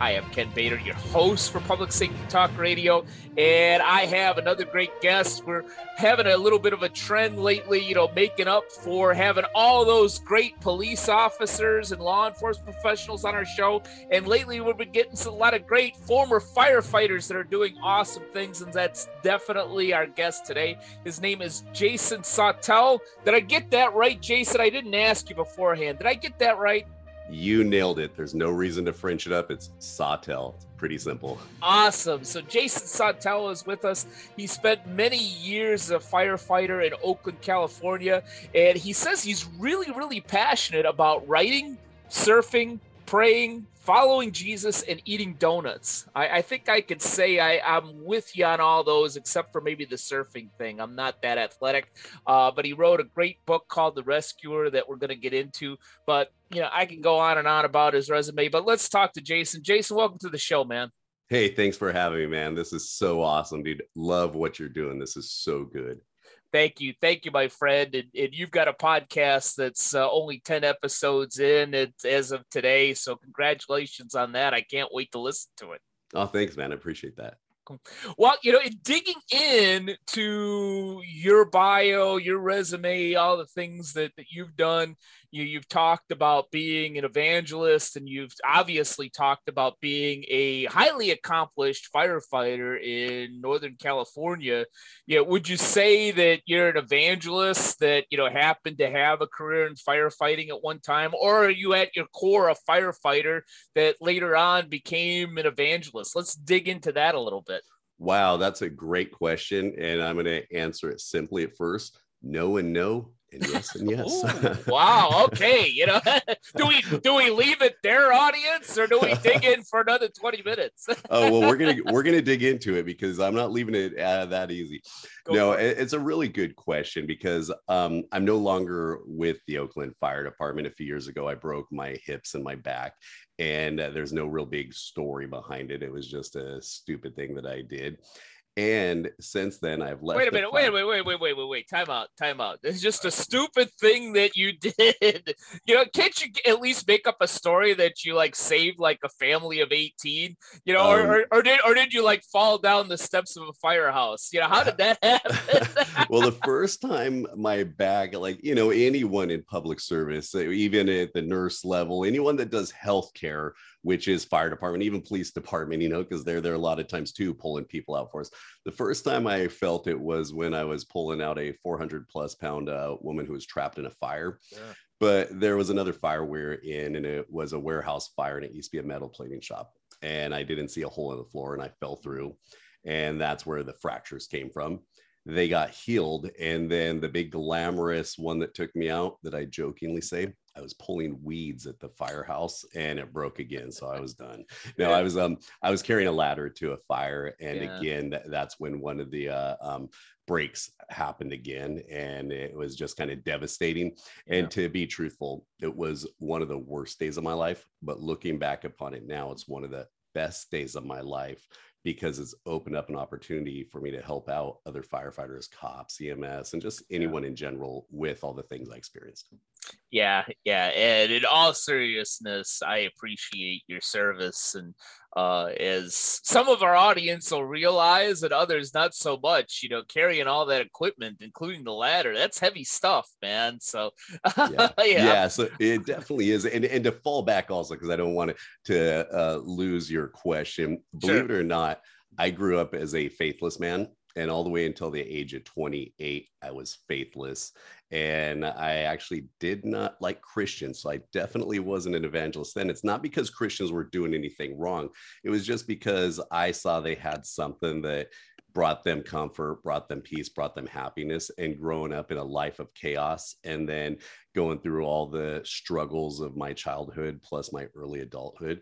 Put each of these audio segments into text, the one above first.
I am Ken Bader, your host for Public Safety Talk Radio, and I have another great guest. We're having a little bit of a trend lately, you know, making up for having all those great police officers and law enforcement professionals on our show. And lately, we've been getting a lot of great former firefighters that are doing awesome things, and that's definitely our guest today. His name is Jason Sautel. Did I get that right, Jason? I didn't ask you beforehand. Did I get that right? You nailed it. There's no reason to French it up. It's Sautel. It's pretty simple. Awesome. So Jason Sautel is with us. He spent many years as a firefighter in Oakland, California, and he says he's really, really passionate about writing, surfing, praying, following Jesus and eating donuts. I, I think I could say I, am with you on all those, except for maybe the surfing thing. I'm not that athletic, uh, but he wrote a great book called The Rescuer that we're going to get into. But you know, I can go on and on about his resume. But let's talk to Jason. Jason, welcome to the show, man. Hey, thanks for having me, man. This is so awesome, dude. Love what you're doing. This is so good. Thank you. Thank you, my friend. And, and you've got a podcast that's uh, only 10 episodes in it as of today. So, congratulations on that. I can't wait to listen to it. Oh, thanks, man. I appreciate that. Well, you know, digging in to your bio, your resume, all the things that, that you've done, you, you've talked about being an evangelist and you've obviously talked about being a highly accomplished firefighter in northern california. You know, would you say that you're an evangelist that you know happened to have a career in firefighting at one time? Or are you at your core a firefighter that later on became an evangelist? Let's dig into that a little bit. Wow that's a great question and i'm going to answer it simply at first. No and no and yes and yes. Ooh, wow. Okay. You know, do we do we leave it there, audience, or do we dig in for another twenty minutes? oh well, we're gonna we're gonna dig into it because I'm not leaving it uh, that easy. Go no, it. it's a really good question because um, I'm no longer with the Oakland Fire Department. A few years ago, I broke my hips and my back, and uh, there's no real big story behind it. It was just a stupid thing that I did. And since then, I've left. Wait a minute. Wait, wait, wait, wait, wait, wait, wait. Time out. Time out. It's just a stupid thing that you did. You know, can't you at least make up a story that you like saved like a family of 18? You know, um, or, or, or, did or did you like fall down the steps of a firehouse? You know, how did that happen? well, the first time my back, like, you know, anyone in public service, even at the nurse level, anyone that does healthcare which is fire department, even police department, you know, because they're there a lot of times too, pulling people out for us. The first time I felt it was when I was pulling out a 400 plus pound uh, woman who was trapped in a fire. Yeah. But there was another fire we were in, and it was a warehouse fire, and it used to be a metal plating shop. And I didn't see a hole in the floor, and I fell through. And that's where the fractures came from they got healed. And then the big glamorous one that took me out that I jokingly say, I was pulling weeds at the firehouse and it broke again. So I was done. No, I was um I was carrying a ladder to a fire, and yeah. again th- that's when one of the uh, um, breaks happened again, and it was just kind of devastating. And yeah. to be truthful, it was one of the worst days of my life. But looking back upon it now, it's one of the best days of my life because it's opened up an opportunity for me to help out other firefighters, cops, EMS, and just anyone in general with all the things I experienced. Yeah, yeah. And in all seriousness, I appreciate your service. And uh, as some of our audience will realize, and others not so much, you know, carrying all that equipment, including the ladder, that's heavy stuff, man. So, yeah, yeah. yeah so it definitely is. And, and to fall back also, because I don't want to uh, lose your question, believe sure. it or not, I grew up as a faithless man and all the way until the age of 28 i was faithless. And i actually did not like christians so i definitely wasn't an evangelist then. It's not because christians were doing anything wrong. It was just because i saw they had something that brought them comfort brought them peace brought them happiness and growing up in a life of chaos and then going through all the struggles of my childhood plus my early adulthood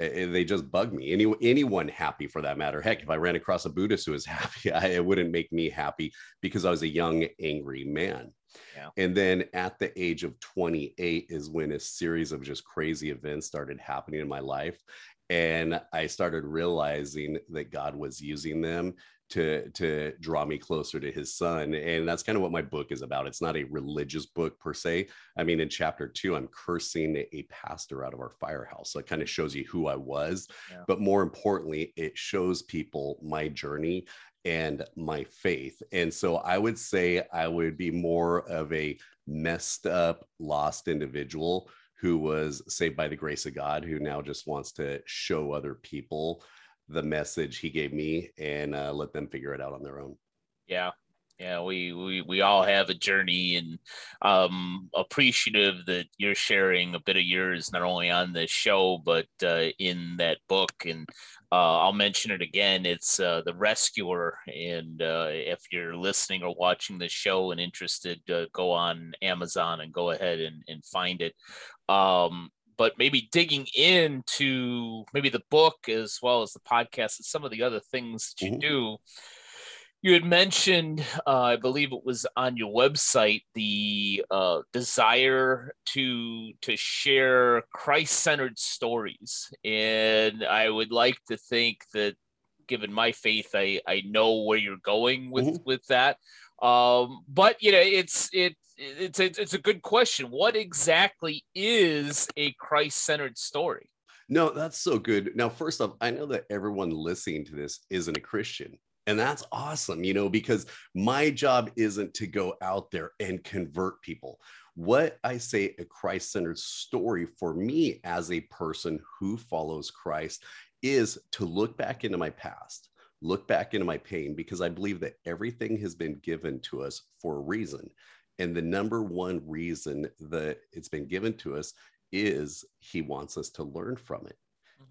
they just bug me. Any anyone happy for that matter. Heck, if I ran across a Buddhist who was happy, I, it wouldn't make me happy because I was a young, angry man. Yeah. And then at the age of 28 is when a series of just crazy events started happening in my life. And I started realizing that God was using them to to draw me closer to his son. And that's kind of what my book is about. It's not a religious book per se. I mean in chapter two i'm cursing a pastor out of our firehouse. So it kind of shows you who i was. Yeah. but more importantly it shows people my journey and my faith. And so i would say i would be more of a messed up lost individual who was saved by the grace of god who now just wants to show other people the message he gave me and uh, let them figure it out on their own. Yeah. Yeah, we, we we all have a journey and um appreciative that you're sharing a bit of yours not only on this show but uh, in that book and uh, I'll mention it again. It's uh, the Rescuer, and uh, if you're listening or watching the show and interested, uh, go on Amazon and go ahead and, and find it. Um, but maybe digging into maybe the book as well as the podcast and some of the other things that you mm-hmm. do. You had mentioned, uh, I believe it was on your website, the uh, desire to to share Christ-centered stories, and I would like to think that, given my faith, I I know where you're going with mm-hmm. with that. Um, but you know, it's it it's a, it's a good question. What exactly is a Christ-centered story? No, that's so good. Now, first off, I know that everyone listening to this isn't a Christian. And that's awesome, you know, because my job isn't to go out there and convert people. What I say a Christ centered story for me as a person who follows Christ is to look back into my past, look back into my pain, because I believe that everything has been given to us for a reason. And the number one reason that it's been given to us is he wants us to learn from it.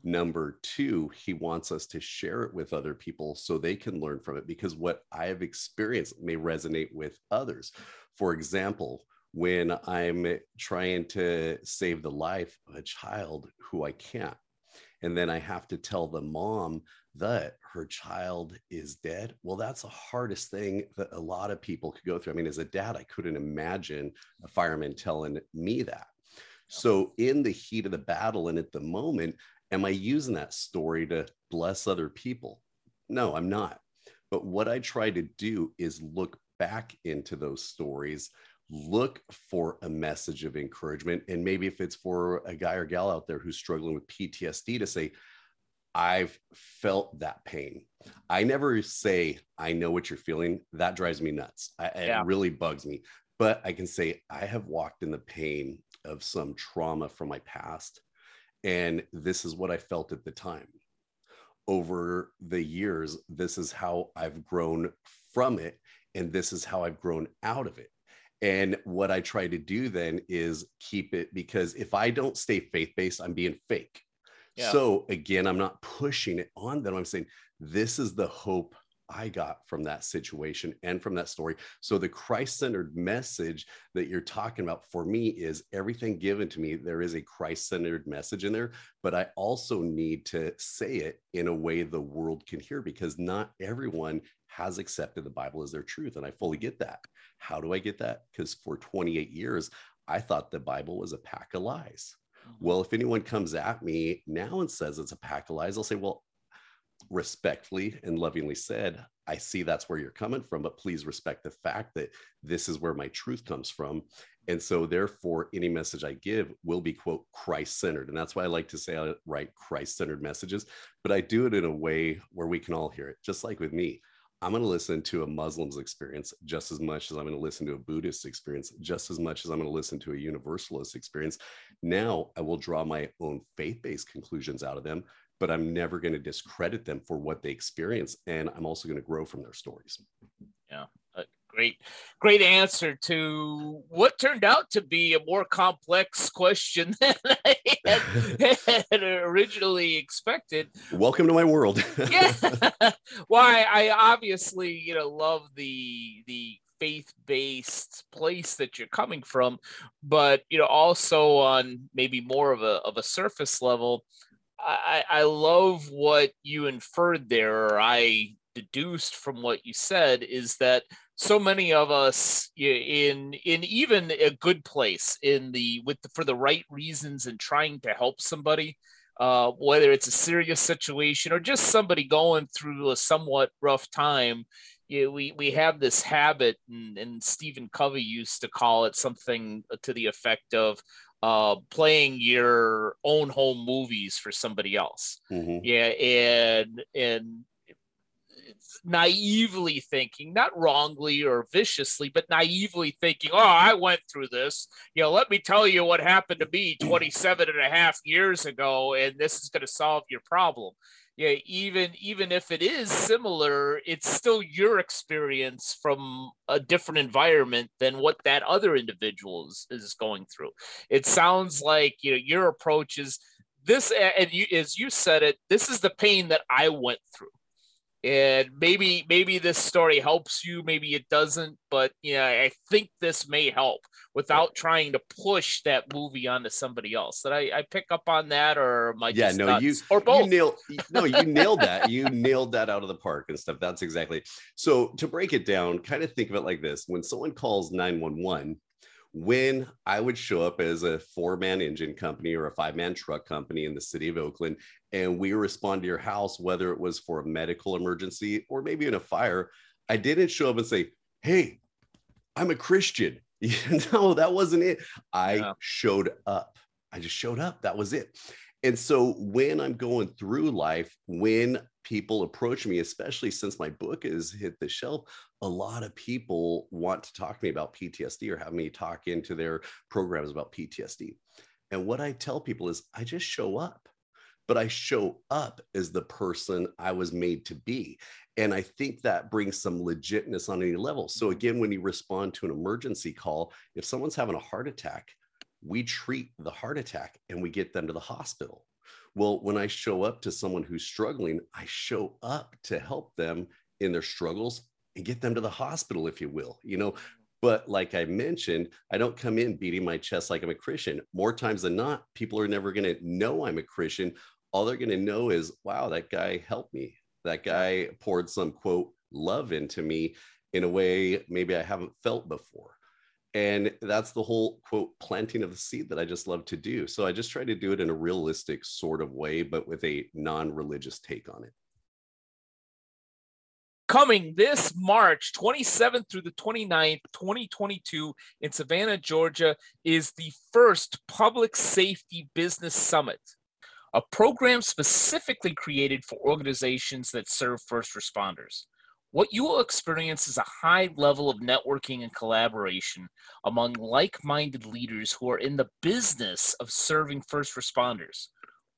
Number two, he wants us to share it with other people so they can learn from it because what I have experienced may resonate with others. For example, when I'm trying to save the life of a child who I can't, and then I have to tell the mom that her child is dead. Well, that's the hardest thing that a lot of people could go through. I mean, as a dad, I couldn't imagine a fireman telling me that. So, in the heat of the battle and at the moment, am I using that story to bless other people? No, I'm not. But what I try to do is look back into those stories, look for a message of encouragement. And maybe if it's for a guy or gal out there who's struggling with PTSD, to say, I've felt that pain. I never say, I know what you're feeling. That drives me nuts. I, yeah. It really bugs me. But I can say, I have walked in the pain of some trauma from my past. And this is what I felt at the time. Over the years, this is how I've grown from it. And this is how I've grown out of it. And what I try to do then is keep it because if I don't stay faith based, I'm being fake. So again, I'm not pushing it on them. I'm saying this is the hope I got from that situation and from that story. So the Christ-centered message that you're talking about for me is everything given to me. There is a Christ-centered message in there, but I also need to say it in a way the world can hear because not everyone has accepted the Bible as their truth. And I fully get that. How do I get that? Because for 28 years, I thought the Bible was a pack of lies. Mm-hmm. Well, if anyone comes at me now and says it's a pack of lies, I'll say, well, respectfully and lovingly said, I see that's where you're coming from, but please respect the fact that this is where my truth comes from. And so, therefore, any message I give will be, quote, Christ centered. And that's why I like to say I write Christ centered messages, but I do it in a way where we can all hear it, just like with me. I'm going to listen to a Muslim's experience just as much as I'm going to listen to a Buddhist experience, just as much as I'm going to listen to a Universalist experience. Now I will draw my own faith based conclusions out of them, but I'm never going to discredit them for what they experience. And I'm also going to grow from their stories. Yeah great great answer to what turned out to be a more complex question than I had, had originally expected. Welcome to my world. yeah. Well, I, I obviously, you know, love the the faith-based place that you're coming from, but you know, also on maybe more of a of a surface level, I, I love what you inferred there, or I deduced from what you said, is that so many of us in in even a good place in the with the, for the right reasons and trying to help somebody uh, whether it's a serious situation or just somebody going through a somewhat rough time you know, we we have this habit and, and Stephen Covey used to call it something to the effect of uh, playing your own home movies for somebody else. Mm-hmm. Yeah, and and naively thinking, not wrongly or viciously, but naively thinking, oh, I went through this. You know, let me tell you what happened to me 27 and a half years ago, and this is going to solve your problem. Yeah, even even if it is similar, it's still your experience from a different environment than what that other individual is, is going through. It sounds like you know your approach is this, and you, as you said it, this is the pain that I went through and maybe maybe this story helps you maybe it doesn't but yeah i think this may help without trying to push that movie onto somebody else. That I, I pick up on that or my yeah no nuts? you or both? you nailed no you nailed that. You nailed that out of the park and stuff. That's exactly so to break it down kind of think of it like this. When someone calls 911 when I would show up as a four man engine company or a five man truck company in the city of Oakland, and we respond to your house, whether it was for a medical emergency or maybe in a fire, I didn't show up and say, Hey, I'm a Christian. no, that wasn't it. I yeah. showed up. I just showed up. That was it. And so when I'm going through life, when people approach me, especially since my book has hit the shelf, a lot of people want to talk to me about PTSD or have me talk into their programs about PTSD. And what I tell people is I just show up, but I show up as the person I was made to be. And I think that brings some legitness on any level. So, mm-hmm. again, when you respond to an emergency call, if someone's having a heart attack, we treat the heart attack and we get them to the hospital. Well, when I show up to someone who's struggling, I show up to help them in their struggles and get them to the hospital, if you will, you know. Mm-hmm. But like I mentioned, I don't come in beating my chest like I'm a Christian. More times than not, people are never going to know I'm a Christian. All they're going to know is, wow, that guy helped me. That guy poured some quote love into me in a way maybe I haven't felt before and that's the whole quote planting of the seed that i just love to do so i just try to do it in a realistic sort of way but with a non-religious take on it coming this march 27th through the 29th 2022 in savannah georgia is the first public safety business summit a program specifically created for organizations that serve first responders what you will experience is a high level of networking and collaboration among like minded leaders who are in the business of serving first responders.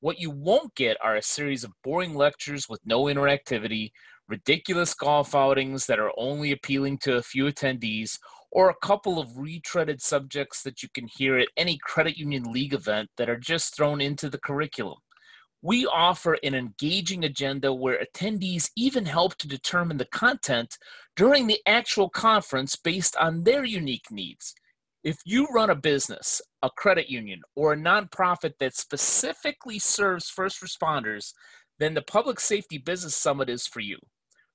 What you won't get are a series of boring lectures with no interactivity, ridiculous golf outings that are only appealing to a few attendees, or a couple of retreaded subjects that you can hear at any credit union league event that are just thrown into the curriculum. We offer an engaging agenda where attendees even help to determine the content during the actual conference based on their unique needs. If you run a business, a credit union, or a nonprofit that specifically serves first responders, then the Public Safety Business Summit is for you.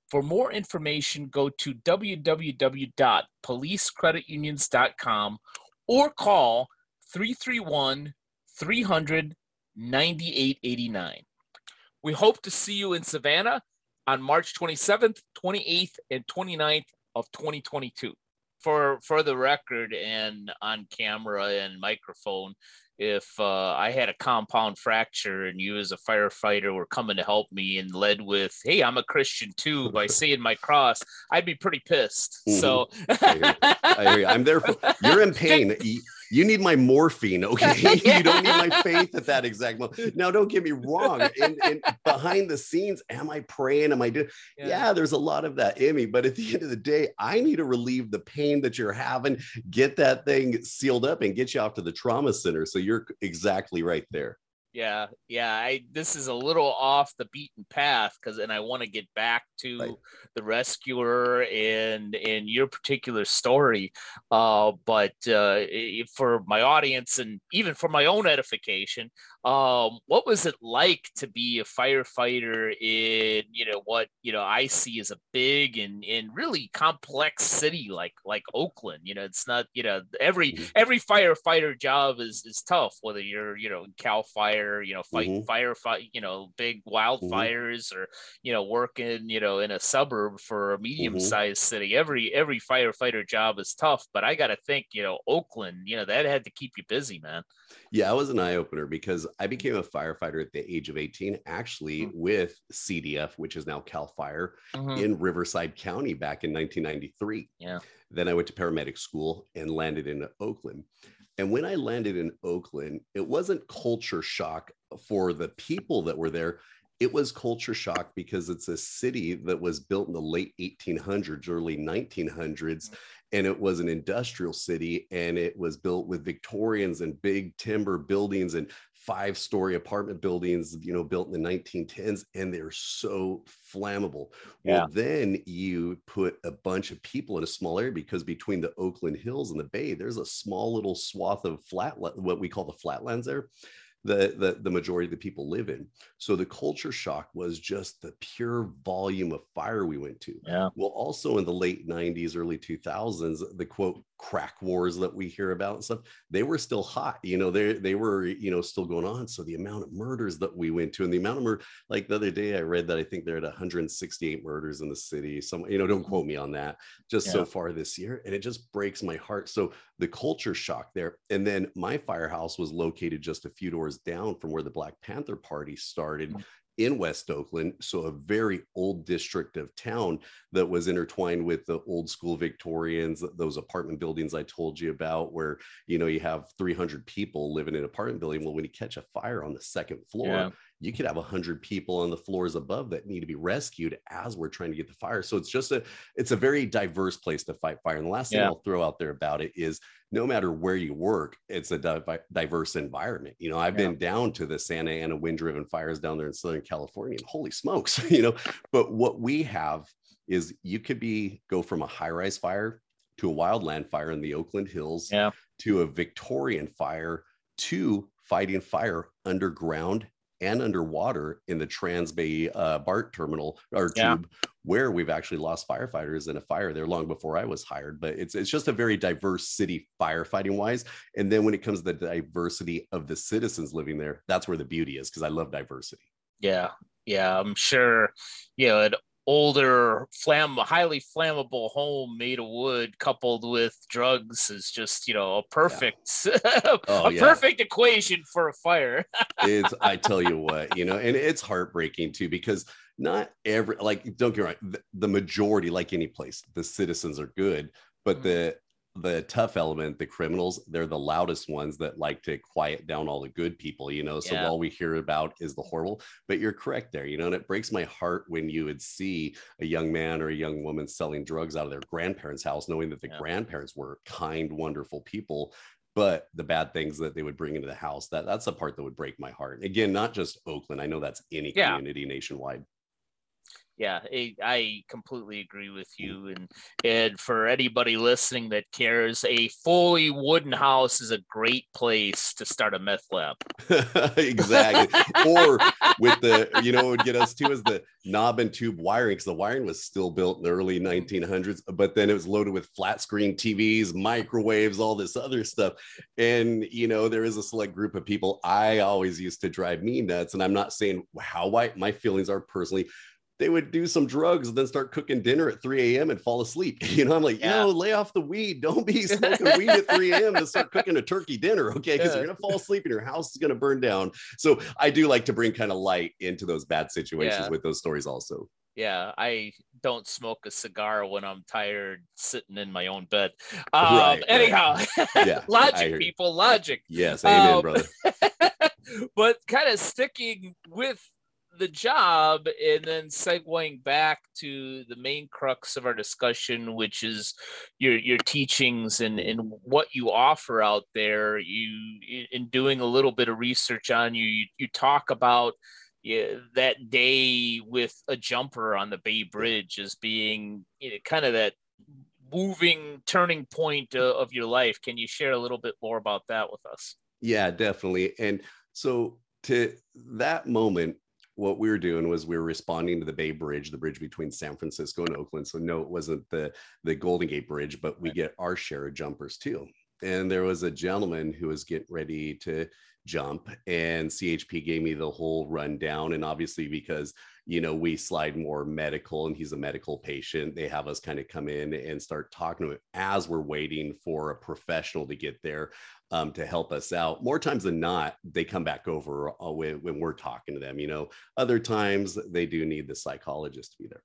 For more information, go to www.policecreditunions.com or call 331 300 9889. We hope to see you in Savannah on March 27th, 28th, and 29th of 2022. For for the record and on camera and microphone, if uh, I had a compound fracture and you as a firefighter were coming to help me and led with, "Hey, I'm a Christian too," by saying my cross, I'd be pretty pissed. Mm-hmm. So I hear, I hear you. I'm there for you're in pain you need my morphine, okay? you don't need my faith at that exact moment. Now, don't get me wrong. And, and behind the scenes, am I praying? Am I doing? Yeah. yeah, there's a lot of that in me. But at the end of the day, I need to relieve the pain that you're having, get that thing sealed up, and get you off to the trauma center. So you're exactly right there yeah, yeah. I this is a little off the beaten path because, and I want to get back to right. the rescuer and and your particular story. Uh, but uh, for my audience and even for my own edification, um, what was it like to be a firefighter in you know what you know I see as a big and and really complex city like like Oakland? You know, it's not you know every mm-hmm. every firefighter job is is tough whether you're you know in Cal Fire fire, you know, fight mm-hmm. firefight, you know, big mm-hmm. wildfires mm-hmm. or, you know, working, you know, in a suburb for a medium mm-hmm. sized mm-hmm. city. Every every firefighter job is tough, but I gotta think, you know, Oakland, you know, that had to keep you busy, man. Yeah, it was an eye opener because I became a firefighter at the age of 18, actually mm-hmm. with CDF, which is now Cal Fire in Riverside County back in 1993. Yeah. Then I went to paramedic school and landed in Oakland. And when I landed in Oakland, it wasn't culture shock for the people that were there. It was culture shock because it's a city that was built in the late 1800s, early 1900s, and it was an industrial city and it was built with Victorians and big timber buildings and five story apartment buildings, you know, built in the 1910s, and they're so flammable. Yeah. Well, then you put a bunch of people in a small area because between the Oakland Hills and the Bay, there's a small little swath of flat, what we call the flatlands there the, the, the majority of the people live in. So the culture shock was just the pure volume of fire we went to. Yeah. Well, also in the late 90s, early 2000s, the quote crack wars that we hear about and stuff, they were still hot. You know, they they were, you know, still going on. So the amount of murders that we went to and the amount of murder, like the other day I read that I think they're at 168 murders in the city. Some, you know, don't quote me on that, just yeah. so far this year. And it just breaks my heart. So the culture shock there. And then my firehouse was located just a few doors down from where the Black Panther Party started mm. In West Oakland. So, a very old district of town that was intertwined with the old school Victorians, those apartment buildings I told you about, where you know you have 300 people living in an apartment building. Well, when you catch a fire on the second floor, yeah you could have 100 people on the floors above that need to be rescued as we're trying to get the fire so it's just a it's a very diverse place to fight fire and the last thing i'll throw out there about it is no matter where you work it's a di- diverse environment you know i've yeah. been down to the santa ana wind driven fires down there in southern california and holy smokes you know but what we have is you could be go from a high rise fire to a wildland fire in the oakland hills yeah. to a victorian fire to fighting fire underground and underwater in the Trans Bay uh, BART terminal or yeah. tube, where we've actually lost firefighters in a fire there long before I was hired. But it's it's just a very diverse city firefighting wise. And then when it comes to the diversity of the citizens living there, that's where the beauty is because I love diversity. Yeah, yeah, I'm sure. You know, it older, flam, highly flammable home made of wood coupled with drugs is just you know a perfect, yeah. oh, a yeah. perfect equation for a fire. it's I tell you what, you know, and it's heartbreaking too because not every like don't get me wrong, the, the majority, like any place, the citizens are good, but mm-hmm. the the tough element, the criminals, they're the loudest ones that like to quiet down all the good people, you know. So yeah. all we hear about is the horrible, but you're correct there, you know, and it breaks my heart when you would see a young man or a young woman selling drugs out of their grandparents' house, knowing that the yeah. grandparents were kind, wonderful people. But the bad things that they would bring into the house, that that's the part that would break my heart. Again, not just Oakland. I know that's any yeah. community nationwide yeah I, completely agree with you and and for anybody listening that cares a fully wooden house is a great place to start a meth lab. Exactly. Or with the you know what would get us too is the knob and tube wiring because the wiring was still built in the early 1900s but then it was loaded with flat screen tvs microwaves all this other stuff. And you know there is a select group of people i always used to drive me nuts and i'm not saying how white my feelings are personally they would do some drugs and then start cooking dinner at 3 a.m. and fall asleep. You know, I'm like, yeah. yo, lay off the weed. Don't be smoking weed at 3 a.m. to start cooking a turkey dinner, okay? Because yeah. you're gonna fall asleep and your house is gonna burn down. So I do like to bring kind of light into those bad situations yeah. with those stories also. Yeah, I don't smoke a cigar when I'm tired sitting in my own bed. Um, right, anyhow, right. Yeah, logic, people, logic. Yes, amen, um, brother. but kind of sticking with the job and then segueing back to the main crux of our discussion which is your your teachings and and what you offer out there you in doing a little bit of research on you you, you talk about yeah, that day with a jumper on the Bay Bridge as being you know, kind of that moving turning point uh, of your life. Can you share a little bit more about that with us? Yeah, definitely. And so to that moment, what we were doing was we were responding to the Bay Bridge, the bridge between San Francisco and Oakland. So no, it wasn't the the Golden Gate Bridge, but we get our share of jumpers too. And there was a gentleman who was getting ready to jump, and CHP gave me the whole rundown. And obviously, because you know we slide more medical, and he's a medical patient, they have us kind of come in and start talking to him as we're waiting for a professional to get there um, to help us out. More times than not, they come back over uh, when, when we're talking to them. You know, other times they do need the psychologist to be there.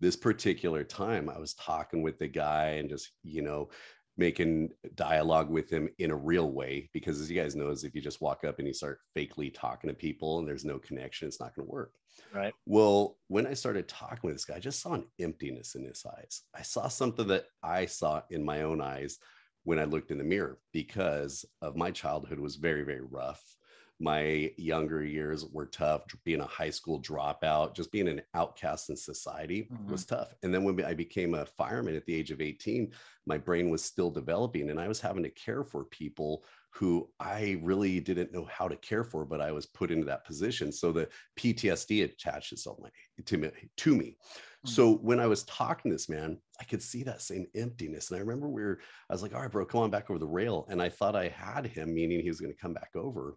This particular time, I was talking with the guy and just, you know, making dialogue with him in a real way. Because as you guys know, is if you just walk up and you start fakely talking to people and there's no connection, it's not going to work. Right. Well, when I started talking with this guy, I just saw an emptiness in his eyes. I saw something that I saw in my own eyes when I looked in the mirror because of my childhood was very, very rough. My younger years were tough. Being a high school dropout, just being an outcast in society mm-hmm. was tough. And then when I became a fireman at the age of 18, my brain was still developing and I was having to care for people who I really didn't know how to care for, but I was put into that position. So the PTSD attached itself to me. To me. Mm-hmm. So when I was talking to this man, I could see that same emptiness. And I remember we were, I was like, all right, bro, come on back over the rail. And I thought I had him, meaning he was going to come back over.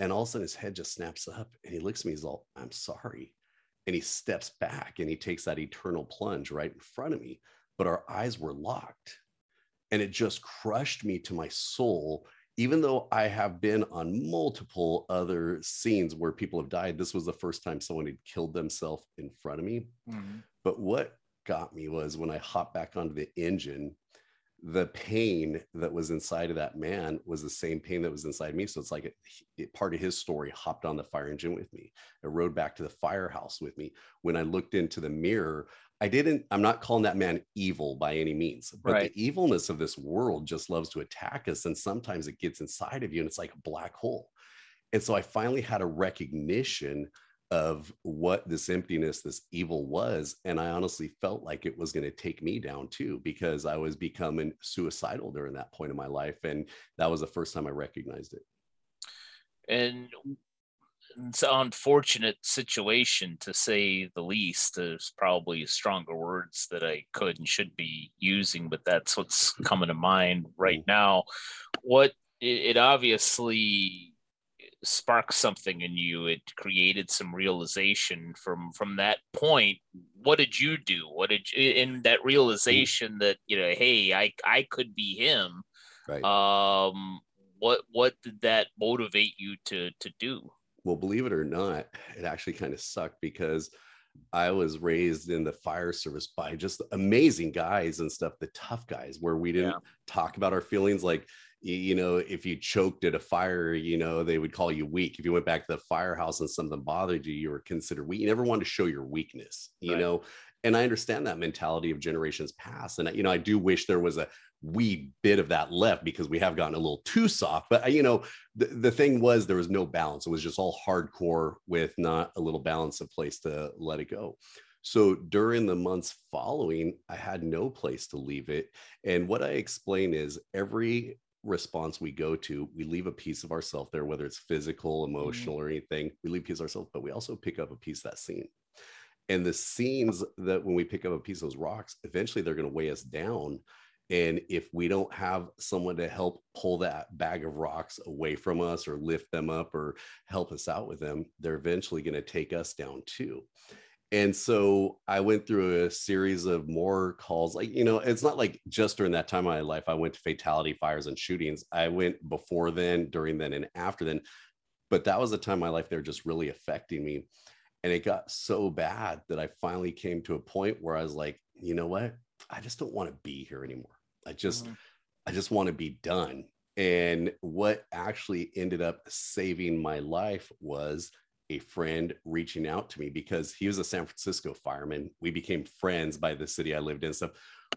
And all of a sudden his head just snaps up and he looks at me, he's all, I'm sorry. And he steps back and he takes that eternal plunge right in front of me. But our eyes were locked. And it just crushed me to my soul even though I have been on multiple other scenes where people have died, this was the first time someone had killed themselves in front of me. Mm-hmm. But what got me was when I hopped back onto the engine, the pain that was inside of that man was the same pain that was inside me. So it's like a, part of his story hopped on the fire engine with me. It rode back to the firehouse with me. When I looked into the mirror, I didn't, I'm not calling that man evil by any means, but right. the evilness of this world just loves to attack us. And sometimes it gets inside of you and it's like a black hole. And so I finally had a recognition of what this emptiness, this evil was. And I honestly felt like it was going to take me down too, because I was becoming suicidal during that point in my life. And that was the first time I recognized it. And it's an unfortunate situation to say the least. There's probably stronger words that I could and should be using, but that's what's coming to mind right mm-hmm. now. What it, it obviously sparked something in you. It created some realization from from that point. What did you do? What did you, in that realization that you know, hey, I I could be him. Right. Um, what what did that motivate you to to do? well, believe it or not, it actually kind of sucked because I was raised in the fire service by just amazing guys and stuff, the tough guys, where we didn't yeah. talk about our feelings. Like, you know, if you choked at a fire, you know, they would call you weak. If you went back to the firehouse and something bothered you, you were considered weak. You never wanted to show your weakness, you right. know. And I understand that mentality of generations past. And, you know, I do wish there was a wee bit of that left because we have gotten a little too soft. But uh, you know, the, the thing was there was no balance. It was just all hardcore with not a little balance of place to let it go. So during the months following, I had no place to leave it. And what I explain is every response we go to, we leave a piece of ourselves there, whether it's physical, mm-hmm. emotional, mm-hmm. or anything. We leave a piece of ourselves, but we also pick up a piece of that scene. And the scenes that when we pick up a piece of those rocks, eventually they're going to weigh us down and if we don't have someone to help pull that bag of rocks away from us or lift them up or help us out with them, they're eventually going to take us down too. And so I went through a series of more calls. Like, you know, it's not like just during that time of my life, I went to fatality fires and shootings. I went before then, during then, and after then. But that was the time of my life they were just really affecting me. And it got so bad that I finally came to a point where I was like, you know what? I just don't want to be here anymore. I just mm-hmm. I just want to be done. And what actually ended up saving my life was a friend reaching out to me because he was a San Francisco fireman. We became friends by the city I lived in. So,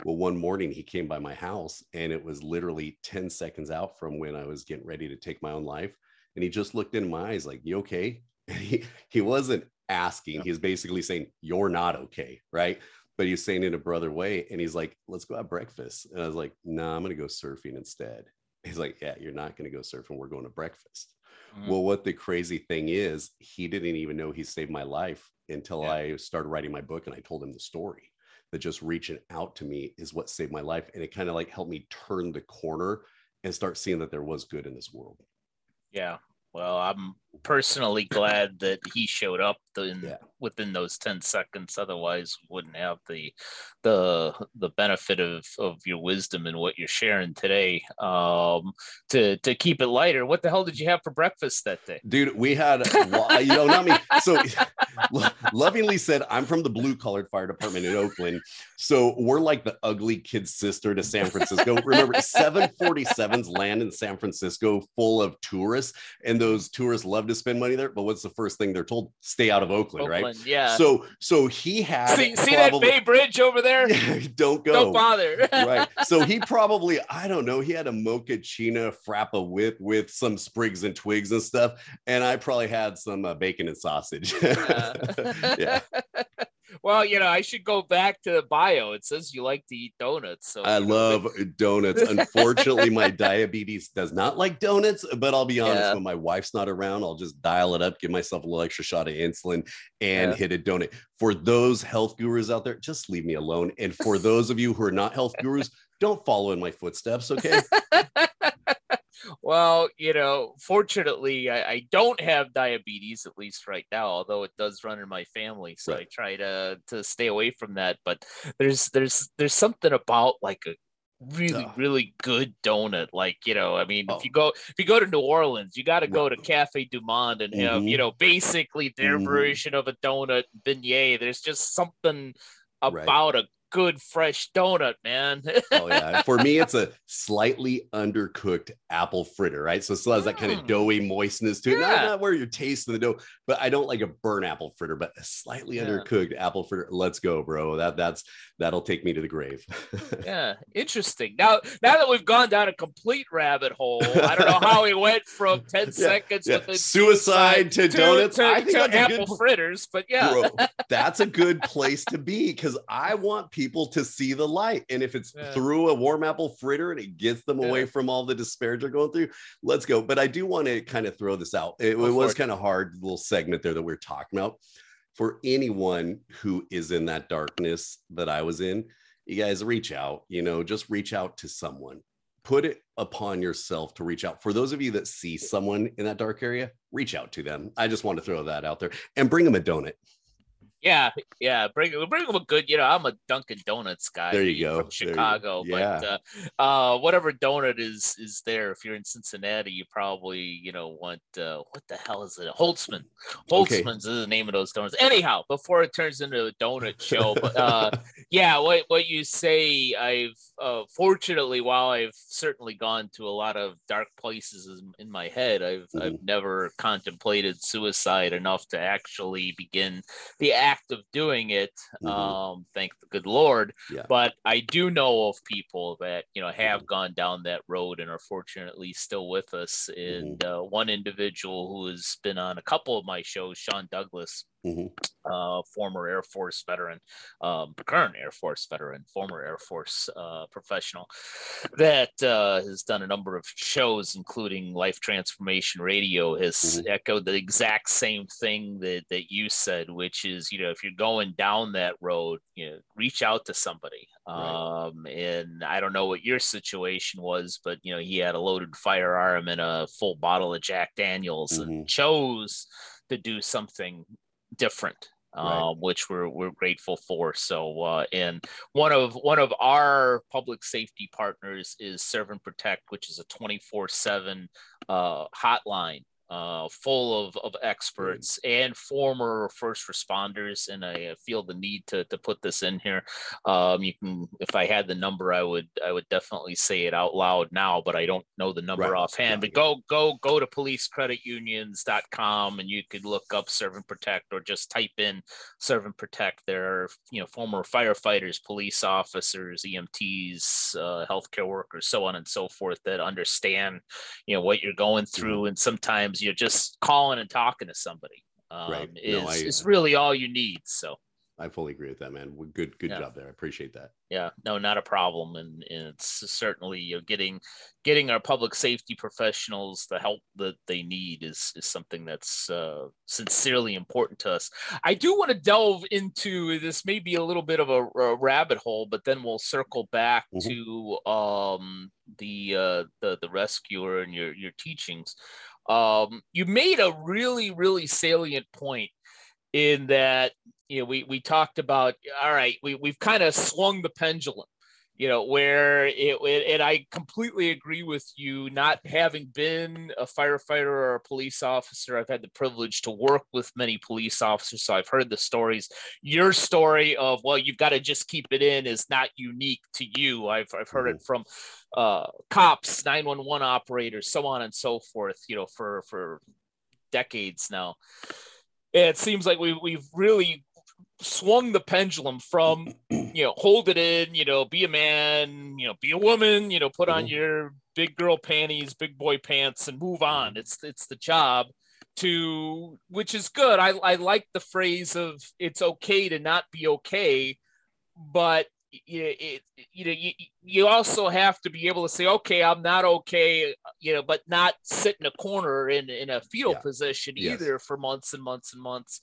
well, one morning he came by my house and it was literally 10 seconds out from when I was getting ready to take my own life. And he just looked in my eyes like, You okay? And he, he wasn't asking, he was basically saying, You're not okay. Right. But he's saying in a brother way. And he's like, Let's go have breakfast. And I was like, No, nah, I'm going to go surfing instead. He's like, Yeah, you're not going to go surfing. We're going to breakfast. Mm-hmm. Well, what the crazy thing is, he didn't even know he saved my life until yeah. I started writing my book and I told him the story that just reaching out to me is what saved my life. And it kind of like helped me turn the corner and start seeing that there was good in this world. Yeah. Well, I'm personally glad that he showed up in, yeah. within those 10 seconds. Otherwise wouldn't have the the the benefit of of your wisdom and what you're sharing today. Um to to keep it lighter what the hell did you have for breakfast that day? Dude we had you know not me. So lovingly said i'm from the blue collared fire department in oakland. So we're like the ugly kid sister to san francisco. Remember 747s land in san francisco full of tourists and those tourists love to spend money there, but what's the first thing they're told? Stay out of Oakland, Oakland right? Yeah. So so he had see, see that Bay Bridge over there? don't go. Don't bother. right. So he probably, I don't know, he had a mochaccino frappa with with some sprigs and twigs and stuff. And I probably had some uh, bacon and sausage. yeah. yeah. Well, you know, I should go back to the bio. It says you like to eat donuts. So I love uh, donuts. Unfortunately, my diabetes does not like donuts, but I'll be honest, yeah. when my wife's not around, I'll just dial it up, give myself a little extra shot of insulin and yeah. hit a donut. For those health gurus out there, just leave me alone. And for those of you who are not health gurus, don't follow in my footsteps, okay? well, you know, fortunately, I, I, don't have diabetes at least right now, although it does run in my family. So right. I try to to stay away from that. But there's there's there's something about like a really oh. really good donut like you know i mean oh. if you go if you go to new orleans you got to go to cafe du monde and have mm-hmm. you know basically their mm-hmm. version of a donut beignet there's just something about right. a good fresh donut, man. oh yeah. For me, it's a slightly undercooked apple fritter, right? So it still has that kind of mm. doughy moistness to it. Yeah. Not, not where you're tasting the dough, but I don't like a burnt apple fritter, but a slightly yeah. undercooked apple fritter. Let's go, bro. That that's that'll take me to the grave. yeah, interesting. Now now that we've gone down a complete rabbit hole, I don't know how we went from 10 yeah, seconds with suicide to, to donuts. To, I think to apple good, fritters, but yeah. Bro, that's a good place to be because I want people people to see the light. And if it's yeah. through a warm apple fritter and it gets them yeah. away from all the despair they're going through, let's go. But I do want to kind of throw this out. It, it was kind of hard little segment there that we are talking about. For anyone who is in that darkness that I was in, you guys reach out, you know, just reach out to someone. Put it upon yourself to reach out. For those of you that see someone in that dark area, reach out to them. I just want to throw that out there and bring them a donut. Yeah, yeah. Bring bring them a good. You know, I'm a Dunkin' Donuts guy. There you go. From Chicago, yeah. but uh, uh, whatever donut is is there. If you're in Cincinnati, you probably you know want uh, what the hell is it? Holtzman. Holtzman's okay. is the name of those donuts. Anyhow, before it turns into a donut show, but uh, yeah, what what you say, I've uh, fortunately, while I've certainly gone to a lot of dark places in my head, I've mm-hmm. I've never contemplated suicide enough to actually begin the act act of doing it. Mm-hmm. Um, thank the good Lord. Yeah. But I do know of people that you know have mm-hmm. gone down that road and are fortunately still with us. And mm-hmm. uh, one individual who has been on a couple of my shows, Sean Douglas, Mm-hmm. Uh, former Air Force veteran, um, current Air Force veteran, former Air Force uh, professional that uh, has done a number of shows, including Life Transformation Radio, has mm-hmm. echoed the exact same thing that, that you said, which is, you know, if you're going down that road, you know, reach out to somebody. Right. Um, and I don't know what your situation was, but, you know, he had a loaded firearm and a full bottle of Jack Daniels mm-hmm. and chose to do something different right. Um, which we're we're grateful for. So, uh, and one of one of our public safety partners is Serve and Protect, which is a twenty four seven uh, hotline uh, full of, of experts and former first responders. And I feel the need to, to put this in here. Um, you can, if I had the number, I would, I would definitely say it out loud now, but I don't know the number right. offhand, but go, go, go to policecreditunions.com and you could look up serve and protect or just type in serve and protect. There are, you know, former firefighters, police officers, EMTs, uh, healthcare workers, so on and so forth that understand, you know, what you're going mm-hmm. through. And sometimes you're just calling and talking to somebody um, right. is, no, I, is really all you need. So I fully agree with that, man. Good, good yeah. job there. I appreciate that. Yeah, no, not a problem, and, and it's certainly you know, getting getting our public safety professionals the help that they need is is something that's uh, sincerely important to us. I do want to delve into this, maybe a little bit of a, a rabbit hole, but then we'll circle back mm-hmm. to um, the uh, the the rescuer and your your teachings. Um, you made a really really salient point in that you know, we we talked about all right, we we've kind of swung the pendulum, you know, where it, it, and I completely agree with you. Not having been a firefighter or a police officer, I've had the privilege to work with many police officers, so I've heard the stories. Your story of well, you've got to just keep it in is not unique to you. I've I've heard mm-hmm. it from uh, cops, nine one one operators, so on and so forth. You know, for for decades now. It seems like we, we've really swung the pendulum from you know hold it in you know be a man you know be a woman you know put on mm-hmm. your big girl panties big boy pants and move on mm-hmm. it's it's the job to which is good i i like the phrase of it's okay to not be okay but you, it, you know you, you also have to be able to say okay i'm not okay you know but not sit in a corner in in a fetal yeah. position yes. either for months and months and months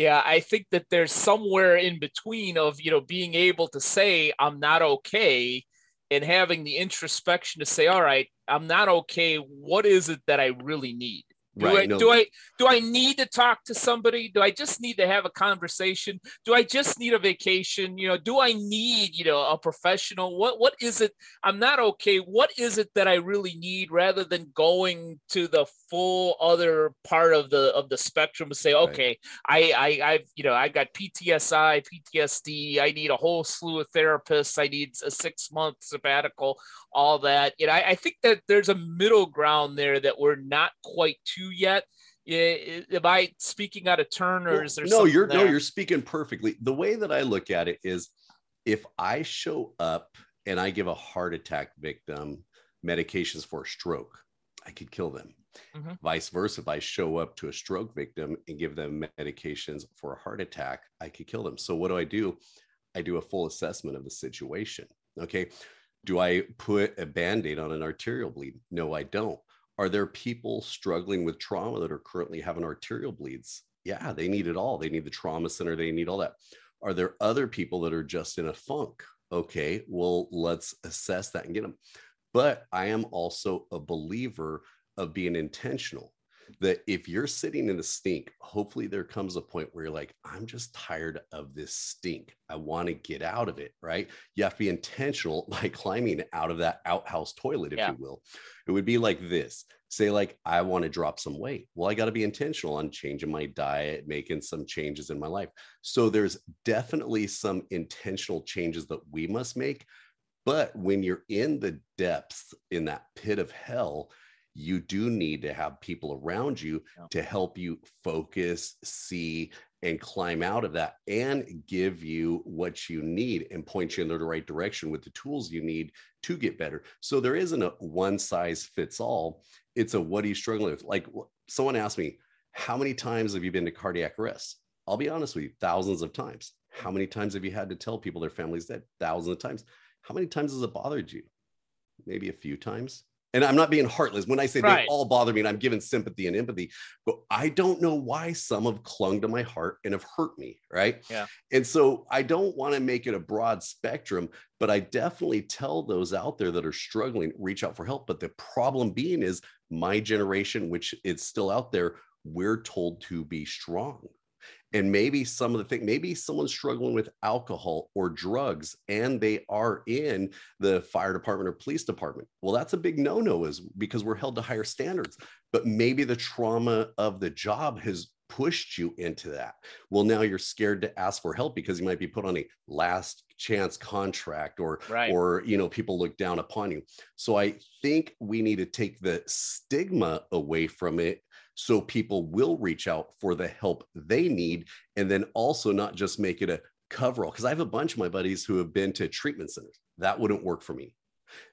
yeah i think that there's somewhere in between of you know being able to say i'm not okay and having the introspection to say all right i'm not okay. What is it that i really need do, right, I, no. do I do I need to talk to somebody? Do I just need to have a conversation? Do I just need a vacation? You know, do I need, you know, a professional? What what is it? I'm not okay. What is it that I really need rather than going to the full other part of the of the spectrum to say, okay, right. I I I've you know, I got PTSI, PTSD, I need a whole slew of therapists, I need a six month sabbatical, all that. You know, I, I think that there's a middle ground there that we're not quite to yet. Am I speaking out of turn, or is there? No, you're there? no, you're speaking perfectly. The way that I look at it is, if I show up and I give a heart attack victim medications for a stroke, I could kill them. Mm-hmm. Vice versa, if I show up to a stroke victim and give them medications for a heart attack, I could kill them. So what do I do? I do a full assessment of the situation. Okay. Do I put a band aid on an arterial bleed? No, I don't. Are there people struggling with trauma that are currently having arterial bleeds? Yeah, they need it all. They need the trauma center, they need all that. Are there other people that are just in a funk? Okay, well, let's assess that and get them. But I am also a believer of being intentional that if you're sitting in a stink, hopefully there comes a point where you're like, I'm just tired of this stink. I want to get out of it, right? You have to be intentional by climbing out of that outhouse toilet, if yeah. you will. It would be like this say, like, I want to drop some weight. Well, I got to be intentional on changing my diet, making some changes in my life. So there's definitely some intentional changes that we must make. But when you're in the depths in that pit of hell, you do need to have people around you yeah. to help you focus, see, and climb out of that and give you what you need and point you in the right direction with the tools you need to get better. So there isn't a one size fits all. It's a what are you struggling with? Like someone asked me, how many times have you been to cardiac arrest? I'll be honest with you, thousands of times. How many times have you had to tell people their family's dead? Thousands of times. How many times has it bothered you? Maybe a few times and I'm not being heartless when I say right. they all bother me and I'm giving sympathy and empathy, but I don't know why some have clung to my heart and have hurt me. Right. Yeah. And so I don't want to make it a broad spectrum, but I definitely tell those out there that are struggling, reach out for help. But the problem being is my generation, which it's still out there, we're told to be strong. And maybe some of the thing maybe someone's struggling with alcohol or drugs and they are in the fire department or police department. Well that's a big no-no is because we're held to higher standards but maybe the trauma of the job has pushed you into that. Well now you're scared to ask for help because you might be put on a last chance contract or right. or you know people look down upon you. So i think we need to take the stigma away from it so people will reach out for the help they need and then also not just make it a coverall because i have a bunch of my buddies who have been to treatment centers. That wouldn't work for me.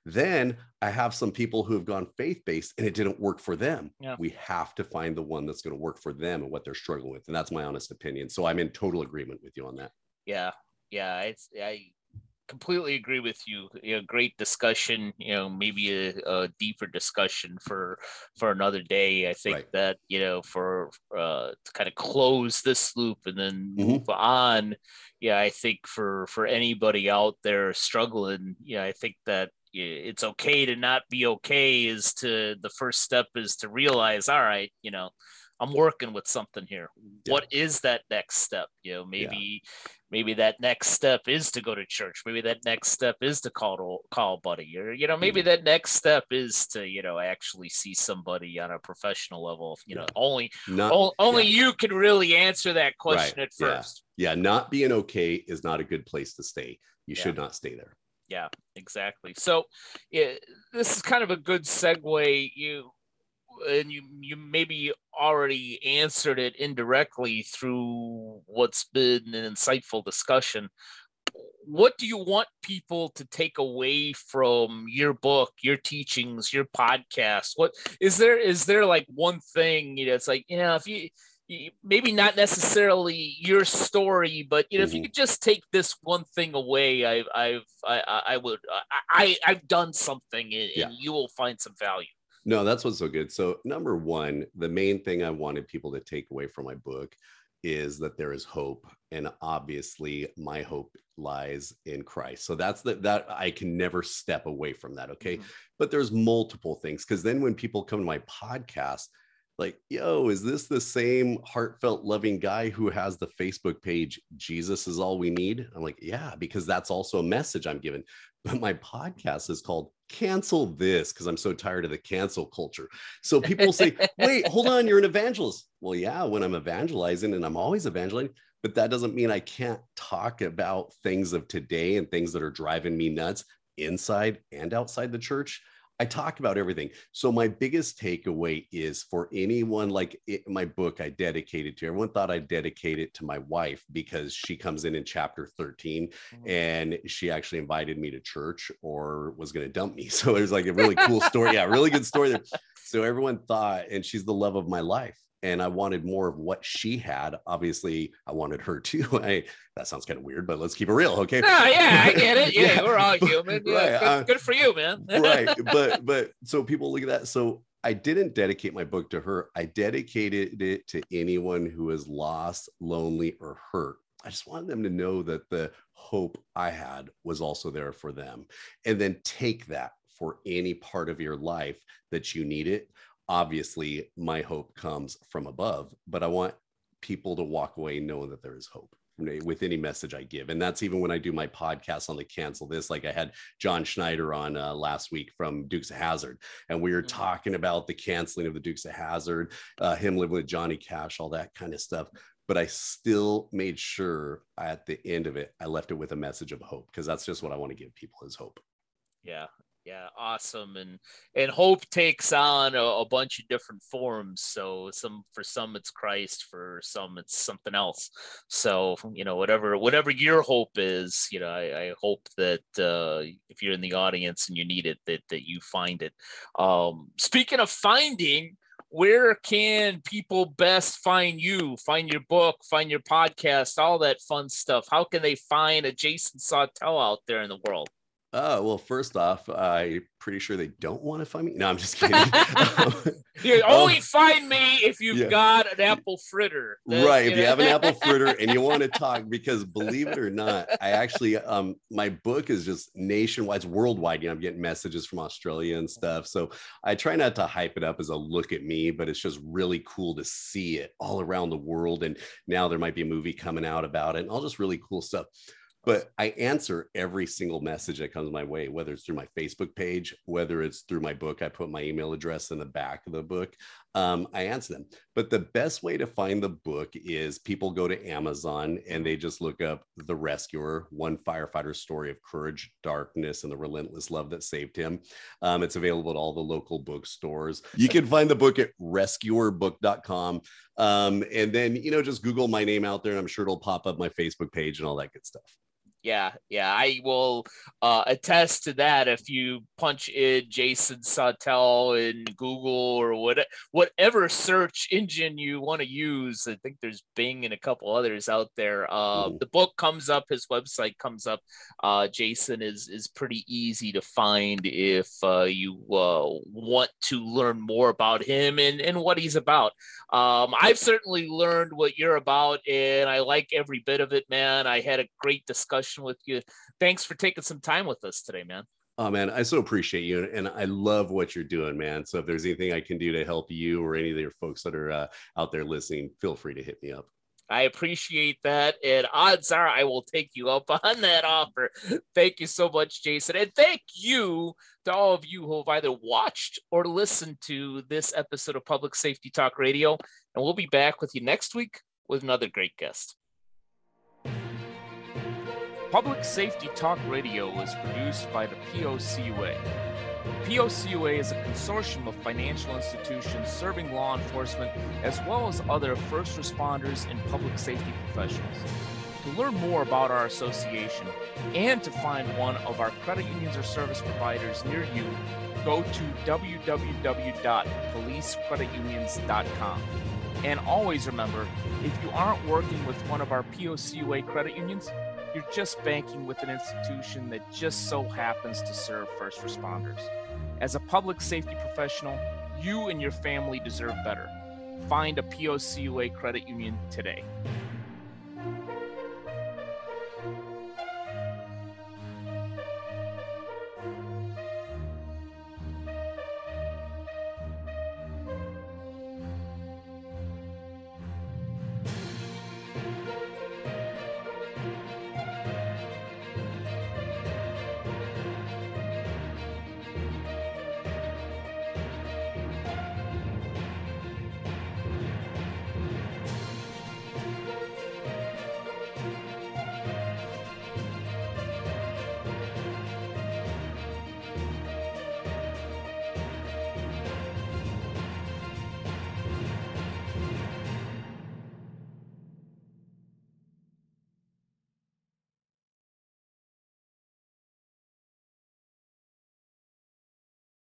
Then i have some people who have gone faith-based and it didn't work for them. Yeah. we have to find the one that's going to work for them and what they're struggling with and that's my honest opinion. So i'm in total agreement with you on that. Yeah. Yeah it's i completely agree with you. you know, great discussion. You know, maybe a, a, deeper discussion for for another day. I think right. that you know for uh, to kind of close this loop and then mm-hmm. move on. Yeah, I think for for anybody out there struggling, yeah, I think that it's okay to not be okay. Is to the first step is to realize, all right, you know. I'm working with something here. Yeah. What is that next step? You know, maybe maybe that next step is to go to church maybe that next step is to call to call buddy or you know maybe mm. that next step is to you know actually see somebody on a professional level you know only not, o- only yeah. you can really answer that question right. at first yeah. yeah not being okay is not a good place to stay you yeah. should not stay there yeah exactly so yeah, this is kind of a good segue you and you you maybe already answered it indirectly through what's been an insightful discussion what do you want people to take away from your book your teachings your podcast what is there is there like one thing you know it's like you know if you maybe not necessarily your story, but you know, mm-hmm. if you mm-hmm. could just take this one thing away, I've, I've, I, I would, I, I've done something, and, yeah. and you will find some value. No, that's what's so good. So, number one, the main thing I wanted people to take away from my book is that there is hope. And obviously, my hope lies in Christ. So that's the, that I can never step away from that. Okay. Mm-hmm. But there's multiple things because then when people come to my podcast, like, yo, is this the same heartfelt, loving guy who has the Facebook page, Jesus is all we need? I'm like, yeah, because that's also a message I'm given. But my podcast is called Cancel This because I'm so tired of the cancel culture. So people say, wait, hold on, you're an evangelist. Well, yeah, when I'm evangelizing, and I'm always evangelizing, but that doesn't mean I can't talk about things of today and things that are driving me nuts inside and outside the church. I talk about everything. So my biggest takeaway is for anyone like it, my book I dedicated to. Everyone thought I dedicated it to my wife because she comes in in chapter 13 mm-hmm. and she actually invited me to church or was going to dump me. So was like a really cool story. Yeah, really good story there. So everyone thought and she's the love of my life and I wanted more of what she had. Obviously, I wanted her too. I, that sounds kind of weird, but let's keep it real, okay? No, yeah, I get it. Yeah, yeah. we're all human. Yeah, right. good, uh, good, for you, man. right, but but so people look at that. So I didn't dedicate my book to her. I dedicated it to anyone who is lost, lonely, or hurt. I just wanted them to know that the hope I had was also there for them, and then take that for any part of your life that you need it obviously my hope comes from above but i want people to walk away knowing that there is hope with any message i give. And that's even when i do my podcast on the cancel this like i had john schneider on uh, last week from dukes of hazzard and we were mm-hmm. talking about the canceling of the dukes of hazzard uh, him living with johnny cash all that kind of stuff. But i still made sure at the end of it i left it with a message of hope because that's just what i want to give people is hope. Yeah yeah awesome and and hope takes on a, a, bunch of different forms so some for some it's christ for some it's something else. So you know whatever whatever your hope is you know i, I hope that uh, if you're in the audience and you need it that that you find it. Um speaking of finding where can people best find you? Find your book find your podcast all that fun stuff. How can they find a jason sautel out there in the world Uh, well, first off, I'm pretty sure they don't want to find me. No, I'm just kidding. you only um, find me if you've yeah. got an apple fritter. right. You if know? you have an apple fritter and you want to talk, because believe it or not, I actually, um, my book is just nationwide, it's worldwide. You know, I'm getting messages from Australia and stuff. So I try not to hype it up as a look at me, but it's just really cool to see it all around the world. And now there might be a movie coming out about it and all just really cool stuff but I answer every single message that comes my way, whether it's through my Facebook page, whether it's through my book. I put my email address in the back of the book. Um, I answer them. But the best way to find the book is people go to Amazon and they just look up The Rescuer, one firefighter's story of courage, darkness, and the relentless love that saved him. Um, it's available at all the local bookstores. You can find the book at rescuerbook.com. Um, and then, you know, just Google my name out there and I'm sure it'll pop up my Facebook page and all that good stuff yeah, yeah. I will uh, attest to that. If you punch in Jason Sautel in Google or what, whatever search engine you want to use, I think there's Bing and a couple others out there. Uh, the book comes up, his website comes up. Uh, Jason is is pretty easy to find if uh, you uh, want to learn more about him and, and what he's about. Um, I've certainly learned what you're about, and I like every bit of it, man. I had a great discussion conversation with you. Thanks for taking some time with us today, man. Oh man, I so appreciate you, and I love what you're doing, man. So if there's anything I can do to help you or any of your folks that are uh, out there listening, feel free to hit me up. I appreciate that, and odds are I will take you up on that offer. Thank you so much, Jason, and thank you to all of you who have either watched or listened to this episode of Public Safety Talk Radio. And we'll be back with you next week with another great guest. Public Safety Talk Radio is produced by the POCUA. POCUA is a consortium of financial institutions serving law enforcement as well as other first responders and public safety professionals. To learn more about our association and to find one of our credit unions or service providers near you, go to www.policecreditunions.com. And always remember if you aren't working with one of our POCUA credit unions, you're just banking with an institution that just so happens to serve first responders. As a public safety professional, you and your family deserve better. Find a POCUA credit union today.